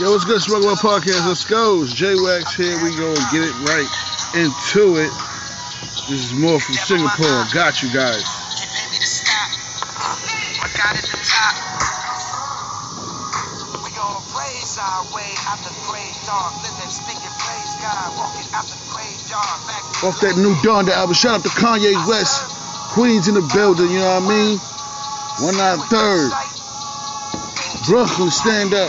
Yo, what's good, Smoke One Podcast? Let's go. It's J-Wax here. We go and get it right into it. This is more from Singapore. Got you guys. Off that new Donda album. Shout out to Kanye West. Queens in the building, you know what I mean? One nine third. Brooklyn, stand up.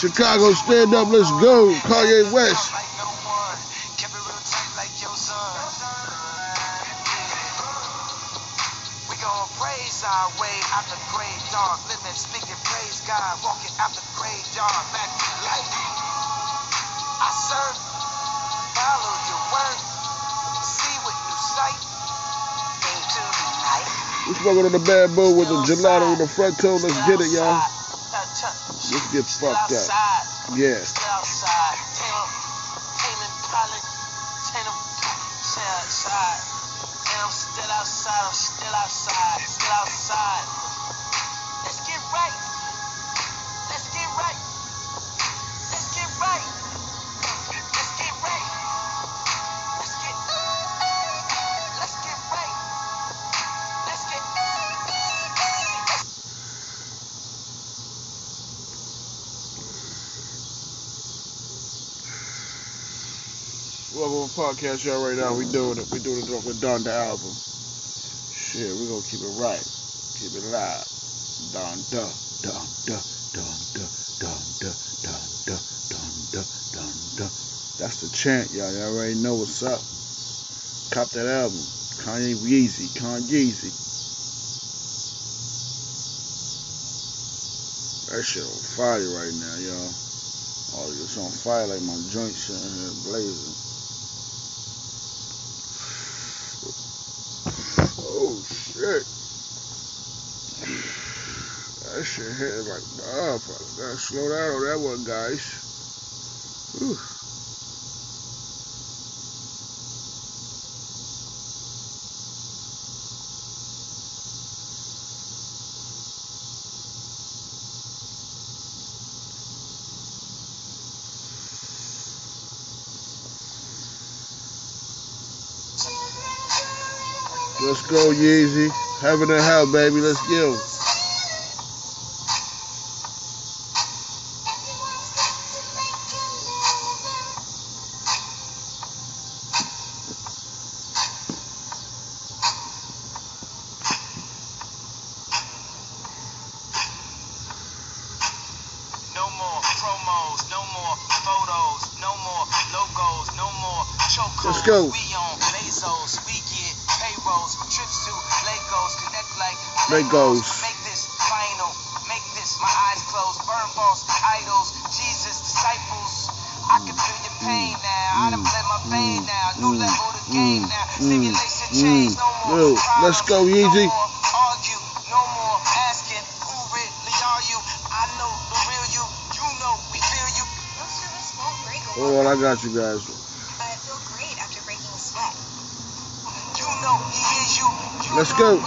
Chicago, stand up, let's go. Kanye West. praise our way out the grave dark, living, speaking, praise God, walking out the grave dark, back to life. I serve, follow your word, see what you sight, into the night. We smoking on the bamboo with the gelato in the front toe. Let's get it, y'all. Let's get fucked up. Yeah. Still outside, Taylor, Taylor, Pilot, Taylor, stay outside. And I'm still outside, I'm still outside, still outside. Let's get right. Welcome to podcast, y'all. Right now, we doing it. We doing it with Donda album. Shit, we gonna keep it right. Keep it live. Donda, Donda, Donda, Donda, Donda, Donda, Donda. That's the chant, y'all. Y'all already know what's up. Cop that album. Kanye Weezy, Kanye That shit on fire right now, y'all. Oh, it's on fire like my joints in here blazing. Oh shit. That shit hit like motherfucker. Gotta slow down on that one, guys. Whew. Let's go, Yeezy. Heaven and hell, baby. Let's go. No more promos, no more photos, no more logos, no more chocos. Let's go. We on Bezos, we get trips to Legos, connect like Legos. Make this final, make this my eyes closed, burn false idols, Jesus disciples. I can feel your pain now. I done bled my pain now. New mm, level of game mm, now. mm, Simulation mm. change, no more. Yo, let's go, problems, Yeezy. No argue, no more asking who really are you. I know the real you. You know we feel you. Most of us won't break a Hold on, I got you guys. but I feel great after breaking a sweat. You know he is you. you Let's go.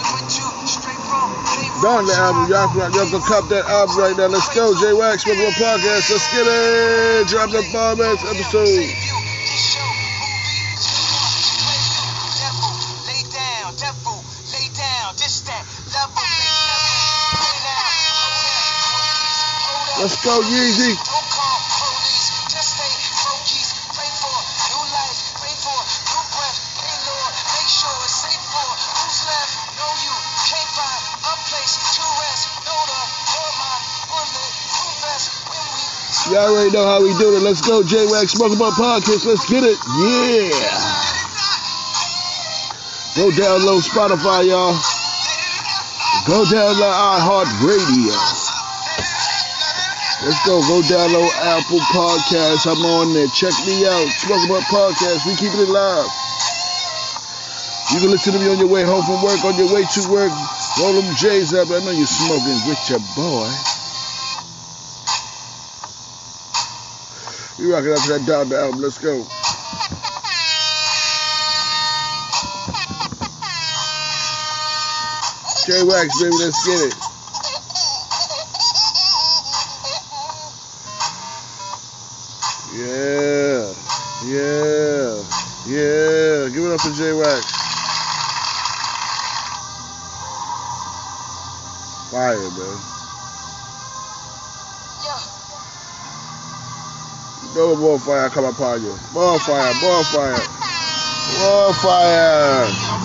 one. the album. Y'all, y'all can cop that album right now. Let's go. J Wax, Smoke One Podcast. Let's get it. Drop the bomb ass episode. Let's go, Yeezy. Y'all already know how we do it. Let's go, J Wax, Smoke One Podcast. Let's get it. Yeah. Go download Spotify, y'all. Go download iHeartRadio. Let's go. Go download Apple Podcasts. I'm on there. Check me out. Smoking Up Podcast. We keeping it live. You can listen to me on your way home from work, on your way to work. Roll them J's up. I know you're smoking with your boy. You rocking out to that dub album. Let's go. J Wax, baby, let's get it. Yeah, yeah, yeah. Give it up for J Wax. Fire, man. Joga boa fire, acaba pago. Boa fire, boa fire. Boa fire.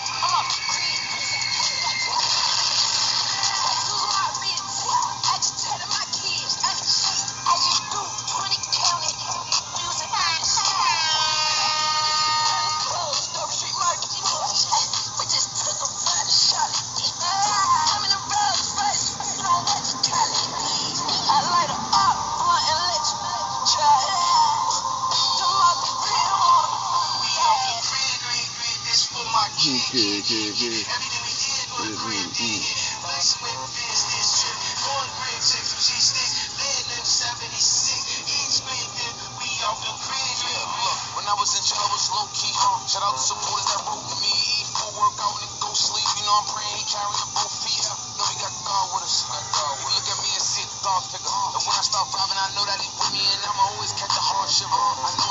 Good, good, good. Mm, mm, mm. When I was in jail, I was low key. Shoutout to supporters that wrote me. Full workout when the ghost leave. You know I'm praying he both feet. Got God with us. Look at me and see the. And when I start I know that he with me, and I'ma always catch a hardship. I know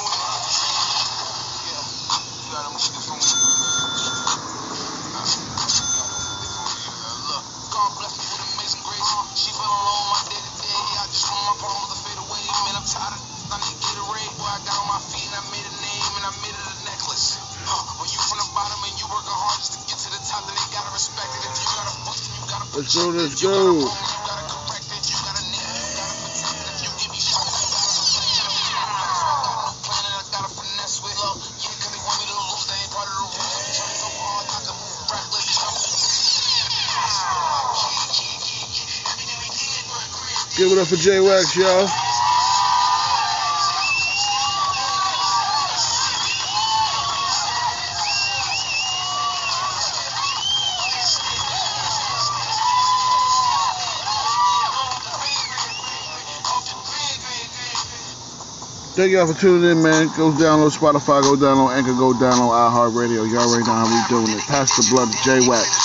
Let's go, let's go. Give it up for J Wax, y'all. Thank y'all for tuning in, man. Go download Spotify, go download Anchor, go download iHeartRadio. Y'all already know how we doing it. Pass the blood to J Wax.